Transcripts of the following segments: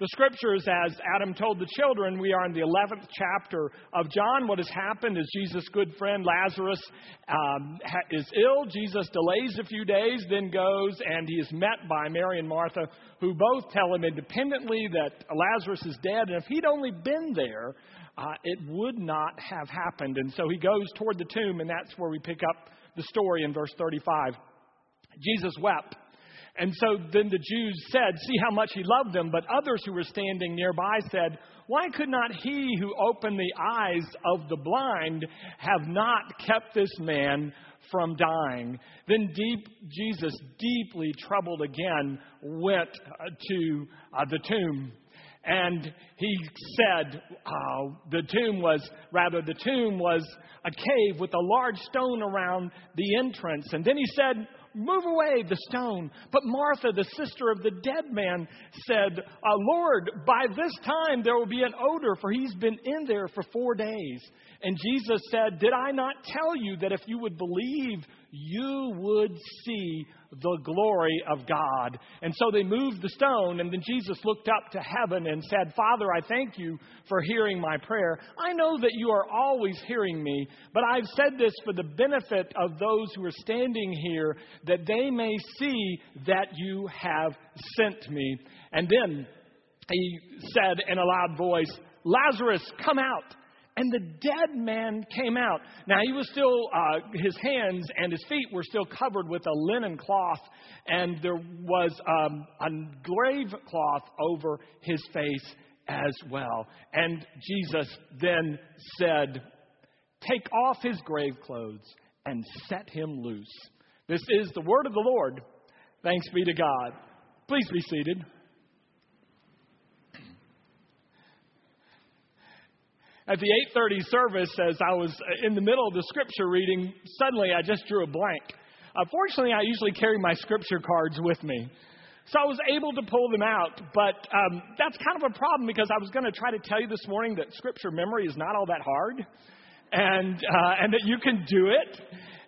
the scriptures, as Adam told the children, we are in the 11th chapter of John. What has happened is Jesus' good friend Lazarus um, is ill. Jesus delays a few days, then goes, and he is met by Mary and Martha, who both tell him independently that Lazarus is dead. And if he'd only been there, uh, it would not have happened. And so he goes toward the tomb, and that's where we pick up the story in verse 35. Jesus wept. And so then the Jews said, See how much he loved them. But others who were standing nearby said, Why could not he who opened the eyes of the blind have not kept this man from dying? Then deep, Jesus, deeply troubled again, went uh, to uh, the tomb. And he said, uh, the tomb was, rather, the tomb was a cave with a large stone around the entrance. And then he said, Move away the stone. But Martha, the sister of the dead man, said, uh, Lord, by this time there will be an odor, for he's been in there for four days. And Jesus said, Did I not tell you that if you would believe, you would see the glory of God. And so they moved the stone, and then Jesus looked up to heaven and said, Father, I thank you for hearing my prayer. I know that you are always hearing me, but I've said this for the benefit of those who are standing here, that they may see that you have sent me. And then he said in a loud voice, Lazarus, come out. And the dead man came out. Now, he was still, uh, his hands and his feet were still covered with a linen cloth, and there was um, a grave cloth over his face as well. And Jesus then said, Take off his grave clothes and set him loose. This is the word of the Lord. Thanks be to God. Please be seated. At the 8:30 service, as I was in the middle of the scripture reading, suddenly I just drew a blank. Unfortunately, I usually carry my scripture cards with me. So I was able to pull them out, but um, that's kind of a problem because I was going to try to tell you this morning that scripture memory is not all that hard, and uh, and that you can do it.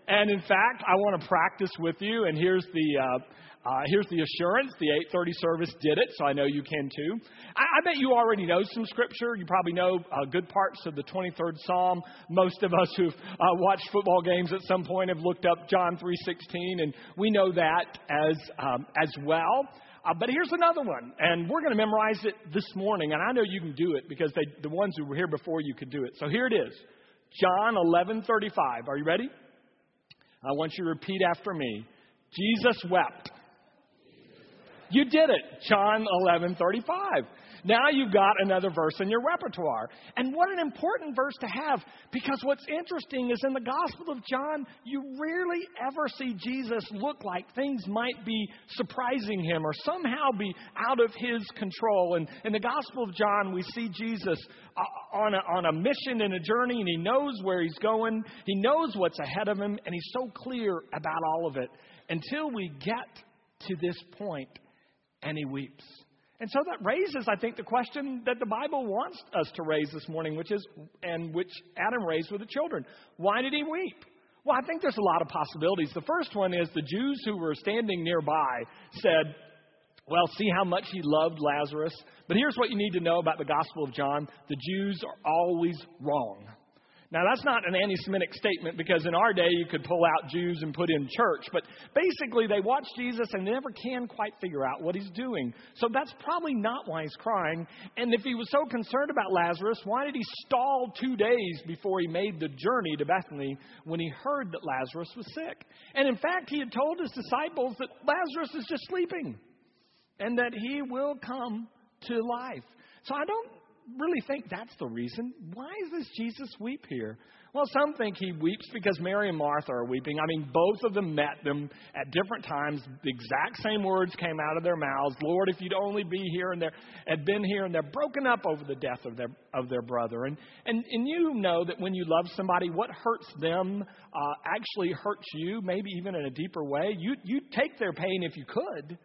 And in fact, I want to practice with you. And here's the uh, uh, here's the assurance. The 8:30 service did it, so I know you can too. I, I bet you already know some scripture. You probably know uh, good parts of the 23rd Psalm. Most of us who've uh, watched football games at some point have looked up John 3:16, and we know that as um, as well. Uh, but here's another one, and we're going to memorize it this morning. And I know you can do it because they, the ones who were here before you could do it. So here it is, John 11:35. Are you ready? I want you to repeat after me. Jesus wept. You did it. John 11:35. Now you've got another verse in your repertoire. And what an important verse to have because what's interesting is in the Gospel of John, you rarely ever see Jesus look like things might be surprising him or somehow be out of his control. And in the Gospel of John, we see Jesus uh, on a, on a mission and a journey, and he knows where he's going, he knows what's ahead of him, and he's so clear about all of it until we get to this point and he weeps. And so that raises, I think, the question that the Bible wants us to raise this morning, which is, and which Adam raised with the children. Why did he weep? Well, I think there's a lot of possibilities. The first one is the Jews who were standing nearby said, well, see how much he loved Lazarus. But here's what you need to know about the Gospel of John the Jews are always wrong. Now, that's not an anti Semitic statement because in our day you could pull out Jews and put in church, but basically they watch Jesus and they never can quite figure out what he's doing. So that's probably not why he's crying. And if he was so concerned about Lazarus, why did he stall two days before he made the journey to Bethany when he heard that Lazarus was sick? And in fact, he had told his disciples that Lazarus is just sleeping and that he will come to life. So I don't really think that's the reason. Why does Jesus weep here? Well, some think he weeps because Mary and Martha are weeping. I mean, both of them met them at different times. The exact same words came out of their mouths. Lord, if you'd only be here and they had been here and they're broken up over the death of their of their brother. And and and you know that when you love somebody, what hurts them uh, actually hurts you, maybe even in a deeper way. You you'd take their pain if you could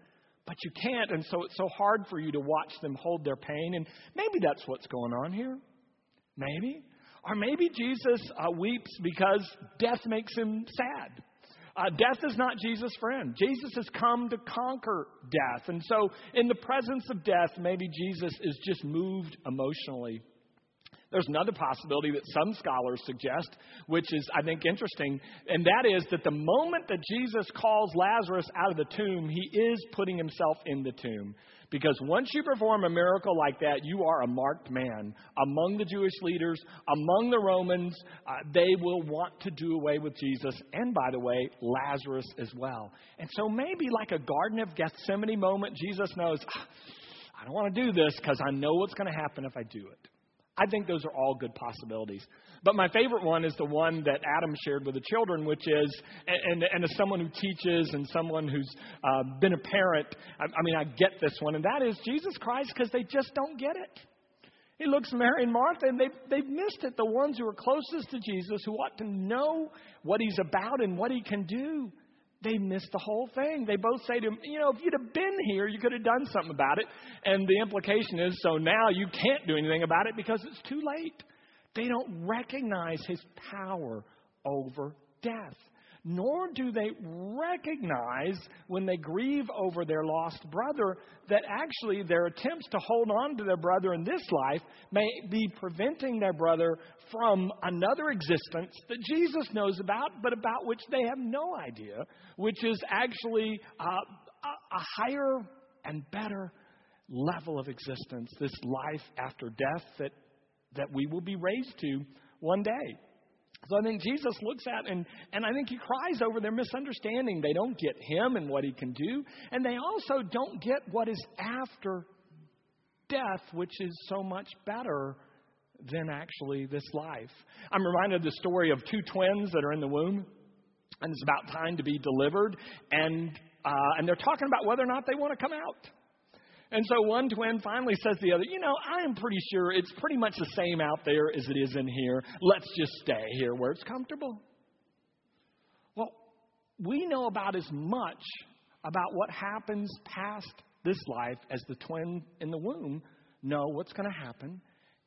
but you can't, and so it's so hard for you to watch them hold their pain. And maybe that's what's going on here. Maybe. Or maybe Jesus uh, weeps because death makes him sad. Uh, death is not Jesus' friend. Jesus has come to conquer death. And so, in the presence of death, maybe Jesus is just moved emotionally. There's another possibility that some scholars suggest, which is, I think, interesting, and that is that the moment that Jesus calls Lazarus out of the tomb, he is putting himself in the tomb. Because once you perform a miracle like that, you are a marked man. Among the Jewish leaders, among the Romans, uh, they will want to do away with Jesus, and by the way, Lazarus as well. And so maybe like a Garden of Gethsemane moment, Jesus knows, ah, I don't want to do this because I know what's going to happen if I do it. I think those are all good possibilities. But my favorite one is the one that Adam shared with the children, which is, and, and as someone who teaches and someone who's uh, been a parent, I, I mean, I get this one, and that is Jesus Christ because they just don't get it. He looks Mary and Martha, and they've, they've missed it. The ones who are closest to Jesus, who ought to know what he's about and what he can do, they miss the whole thing. They both say to him, You know, if you'd have been here, you could have done something about it. And the implication is, so now you can't do anything about it because it's too late. They don't recognize his power over death nor do they recognize when they grieve over their lost brother that actually their attempts to hold on to their brother in this life may be preventing their brother from another existence that Jesus knows about, but about which they have no idea, which is actually uh, a, a higher and better level of existence, this life after death that, that we will be raised to one day. So I think Jesus looks at and, and I think he cries over their misunderstanding. They don't get him and what he can do, and they also don't get what is after death, which is so much better than actually this life. I'm reminded of the story of two twins that are in the womb, and it's about time to be delivered, and uh, and they're talking about whether or not they want to come out. And so one twin finally says to the other, You know, I am pretty sure it's pretty much the same out there as it is in here. Let's just stay here where it's comfortable. Well, we know about as much about what happens past this life as the twin in the womb know what's going to happen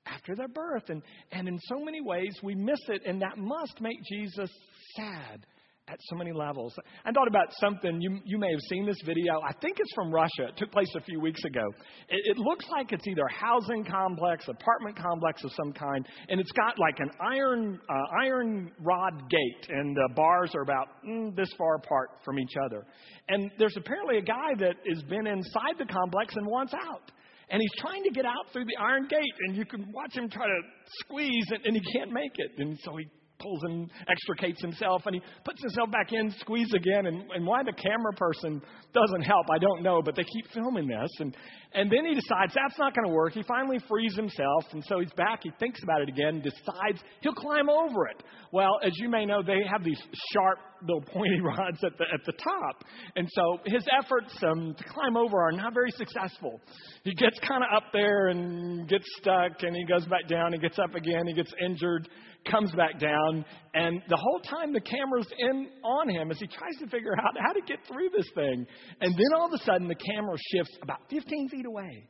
after their birth. And, and in so many ways, we miss it, and that must make Jesus sad at so many levels. I thought about something. You, you may have seen this video. I think it's from Russia. It took place a few weeks ago. It, it looks like it's either a housing complex, apartment complex of some kind, and it's got like an iron, uh, iron rod gate, and the bars are about mm, this far apart from each other. And there's apparently a guy that has been inside the complex and wants out. And he's trying to get out through the iron gate, and you can watch him try to squeeze, and, and he can't make it. And so he pulls and extricates himself and he puts himself back in, squeeze again. And, and why the camera person doesn't help, I don't know, but they keep filming this. And, and then he decides that's not going to work. He finally frees himself. And so he's back. He thinks about it again, decides he'll climb over it. Well, as you may know, they have these sharp little pointy rods at the, at the top. And so his efforts um, to climb over are not very successful. He gets kind of up there and gets stuck, and he goes back down. He gets up again. He gets injured comes back down, and the whole time the camera's in on him as he tries to figure out how to get through this thing. And then all of a sudden, the camera shifts about 15 feet away,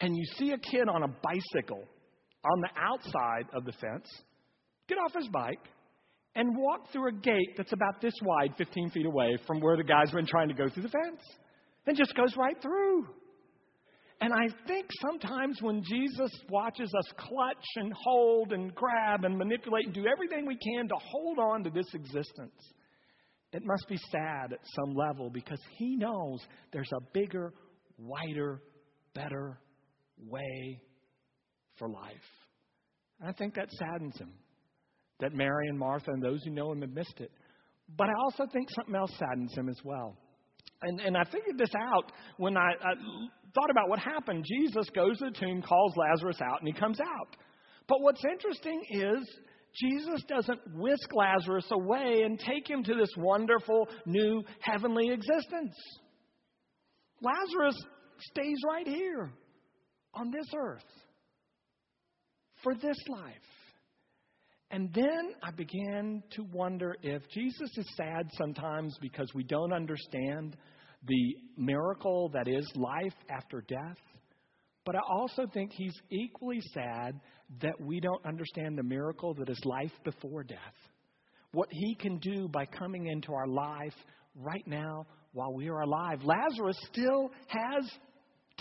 and you see a kid on a bicycle on the outside of the fence get off his bike and walk through a gate that's about this wide, 15 feet away from where the guy's been trying to go through the fence, and just goes right through. And I think sometimes when Jesus watches us clutch and hold and grab and manipulate and do everything we can to hold on to this existence, it must be sad at some level because he knows there's a bigger, wider, better way for life. And I think that saddens him that Mary and Martha and those who know him have missed it. But I also think something else saddens him as well. And, and I figured this out when I, I thought about what happened. Jesus goes to the tomb, calls Lazarus out, and he comes out. But what's interesting is Jesus doesn't whisk Lazarus away and take him to this wonderful new heavenly existence. Lazarus stays right here on this earth for this life. And then I began to wonder if Jesus is sad sometimes because we don't understand the miracle that is life after death. But I also think he's equally sad that we don't understand the miracle that is life before death. what he can do by coming into our life right now while we are alive. Lazarus still has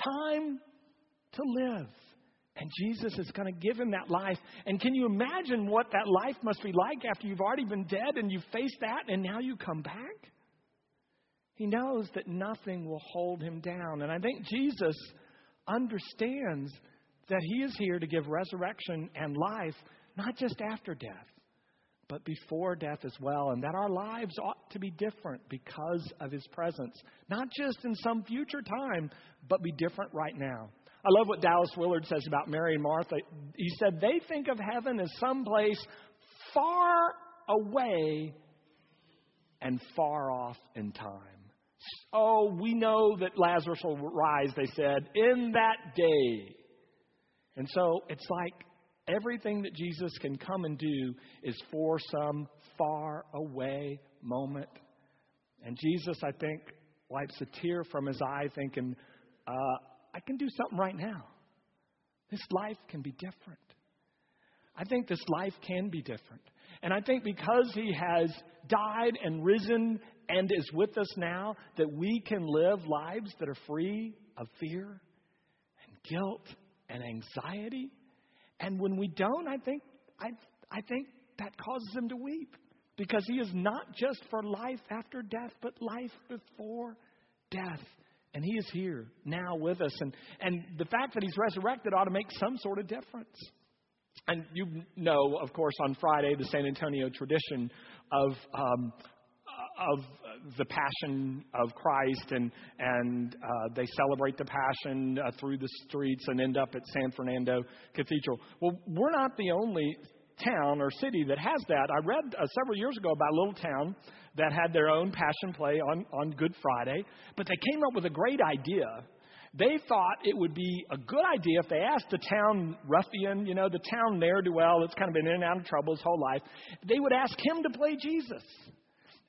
time to live. And Jesus is going to give him that life. And can you imagine what that life must be like after you've already been dead and you've faced that and now you come back? He knows that nothing will hold him down. And I think Jesus understands that he is here to give resurrection and life, not just after death, but before death as well. And that our lives ought to be different because of his presence, not just in some future time, but be different right now. I love what Dallas Willard says about Mary and Martha. He said they think of heaven as someplace far away and far off in time. Oh, we know that Lazarus will rise, they said, in that day. And so it's like everything that Jesus can come and do is for some far away moment. And Jesus, I think, wipes a tear from his eye, thinking, uh, I can do something right now. This life can be different. I think this life can be different. And I think because he has died and risen and is with us now, that we can live lives that are free of fear and guilt and anxiety. And when we don't, I think, I, I think that causes him to weep because he is not just for life after death, but life before death. And he is here now with us. And, and the fact that he's resurrected ought to make some sort of difference. And you know, of course, on Friday, the San Antonio tradition of, um, of the Passion of Christ, and, and uh, they celebrate the Passion uh, through the streets and end up at San Fernando Cathedral. Well, we're not the only town or city that has that. I read uh, several years ago about a little town that had their own passion play on, on Good Friday, but they came up with a great idea. They thought it would be a good idea if they asked the town ruffian, you know, the town ne'er do well that's kind of been in and out of trouble his whole life, they would ask him to play Jesus.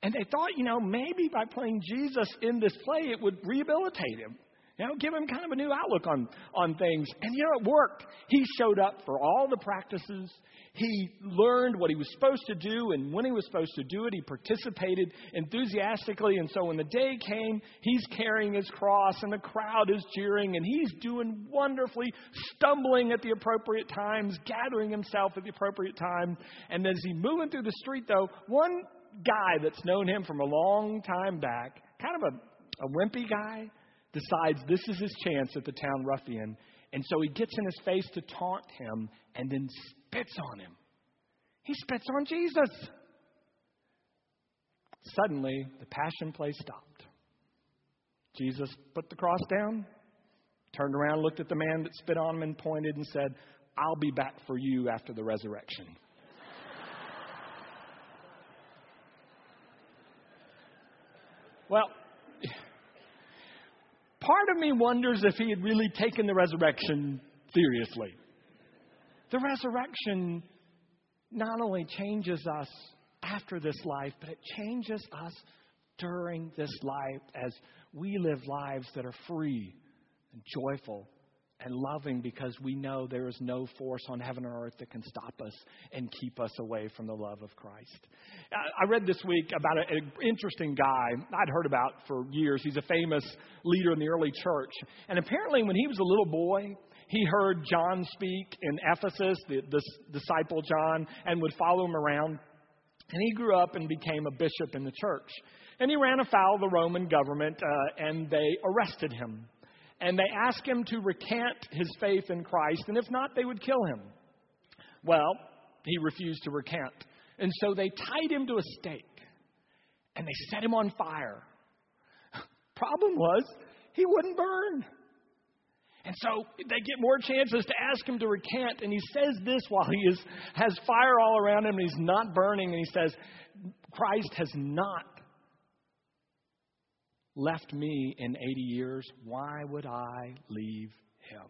And they thought, you know, maybe by playing Jesus in this play, it would rehabilitate him. You know, give him kind of a new outlook on, on things. And you know, it worked. He showed up for all the practices. He learned what he was supposed to do, and when he was supposed to do it, he participated enthusiastically. And so when the day came, he's carrying his cross, and the crowd is cheering, and he's doing wonderfully, stumbling at the appropriate times, gathering himself at the appropriate time. And as he's moving through the street, though, one guy that's known him from a long time back, kind of a, a wimpy guy, decides this is his chance at the town ruffian. And so he gets in his face to taunt him and then spits on him. He spits on Jesus. Suddenly, the passion play stopped. Jesus put the cross down, turned around, looked at the man that spit on him, and pointed and said, I'll be back for you after the resurrection. well, part of me wonders if he had really taken the resurrection seriously. The resurrection not only changes us after this life, but it changes us during this life as we live lives that are free and joyful and loving because we know there is no force on heaven or earth that can stop us and keep us away from the love of Christ. I read this week about an interesting guy I'd heard about for years. He's a famous leader in the early church. And apparently, when he was a little boy, he heard John speak in Ephesus, the, the disciple John, and would follow him around. And he grew up and became a bishop in the church. And he ran afoul of the Roman government, uh, and they arrested him and they asked him to recant his faith in Christ, and if not, they would kill him. Well, he refused to recant. And so they tied him to a stake and they set him on fire. Problem was, he wouldn't burn. And so they get more chances to ask him to recant. And he says this while he is, has fire all around him and he's not burning. And he says, Christ has not left me in 80 years, why would I leave him?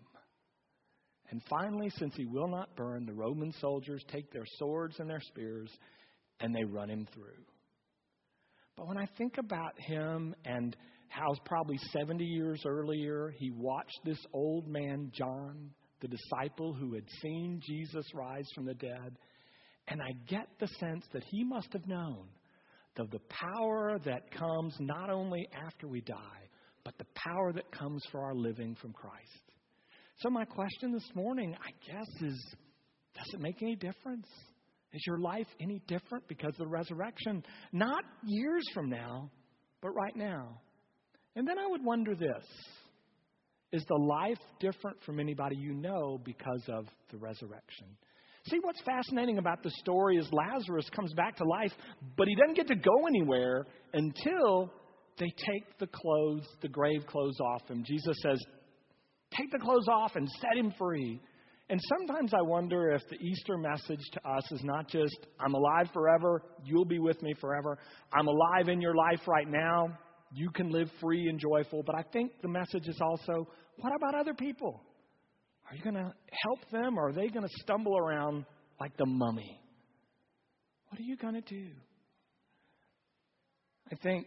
And finally, since he will not burn, the Roman soldiers take their swords and their spears and they run him through. But when I think about him and how probably 70 years earlier he watched this old man, John, the disciple who had seen Jesus rise from the dead, And I get the sense that he must have known of the power that comes not only after we die, but the power that comes for our living from Christ. So, my question this morning, I guess, is does it make any difference? Is your life any different because of the resurrection? Not years from now, but right now. And then I would wonder this Is the life different from anybody you know because of the resurrection? See, what's fascinating about the story is Lazarus comes back to life, but he doesn't get to go anywhere until they take the clothes, the grave clothes off him. Jesus says, Take the clothes off and set him free. And sometimes I wonder if the Easter message to us is not just, I'm alive forever, you'll be with me forever. I'm alive in your life right now, you can live free and joyful. But I think the message is also, what about other people? Are you going to help them or are they going to stumble around like the mummy? What are you going to do? I think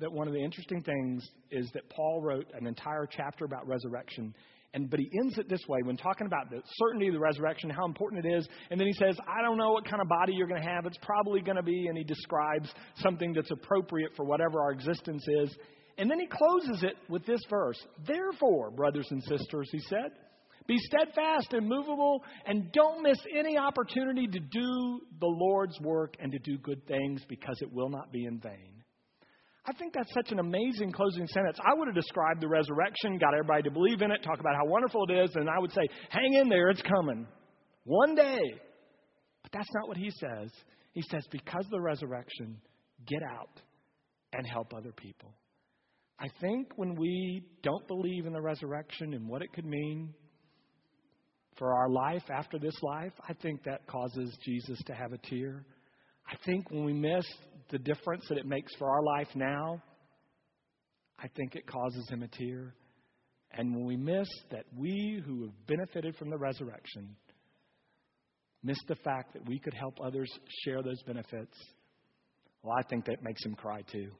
that one of the interesting things is that Paul wrote an entire chapter about resurrection. And but he ends it this way when talking about the certainty of the resurrection, how important it is, and then he says, I don't know what kind of body you're going to have. It's probably going to be, and he describes something that's appropriate for whatever our existence is. And then he closes it with this verse. Therefore, brothers and sisters, he said, be steadfast and movable, and don't miss any opportunity to do the Lord's work and to do good things because it will not be in vain. I think that's such an amazing closing sentence. I would have described the resurrection, got everybody to believe in it, talk about how wonderful it is, and I would say, hang in there, it's coming. One day. But that's not what he says. He says, because of the resurrection, get out and help other people. I think when we don't believe in the resurrection and what it could mean, for our life after this life, I think that causes Jesus to have a tear. I think when we miss the difference that it makes for our life now, I think it causes him a tear. And when we miss that we who have benefited from the resurrection miss the fact that we could help others share those benefits, well, I think that makes him cry too.